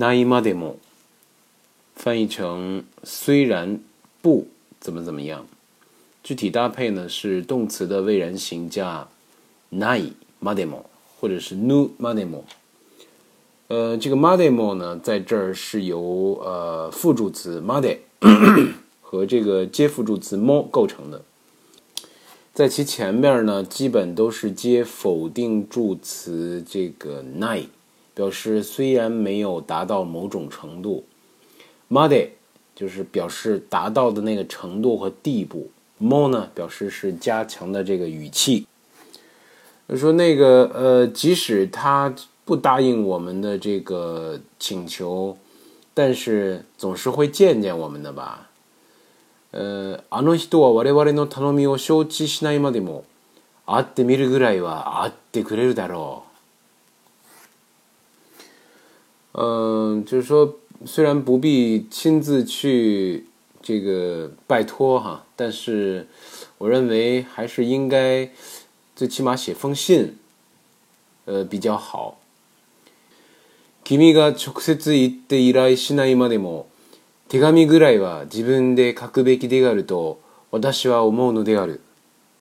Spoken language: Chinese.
ないまでも翻译成虽然不怎么怎么样。具体搭配呢是动词的谓然形加ないまでも，或者是ぬまでも。呃，这个までも呢，在这儿是由呃副助词まで和这个接副助词も构成的。在其前面呢，基本都是接否定助词这个ない， 表示虽然没有达到某种程度。まで就是表示达到的那个程度和地步。more 呢，表示是加强的这个语气。就说那个呃，即使他不答应我们的这个请求，但是总是会见见我们的吧？呃，あの人は我々の頼みを承知しないまでも会ってみるぐらいは会ってくれるだろう。 嗯，就是说，虽然不必亲自去。这个拜托哈，但是我认为还是应该最起码写封信，呃比较好。君が直接言って依頼しないまでも手紙ぐらいは自分で書くべきであると私は思うのである。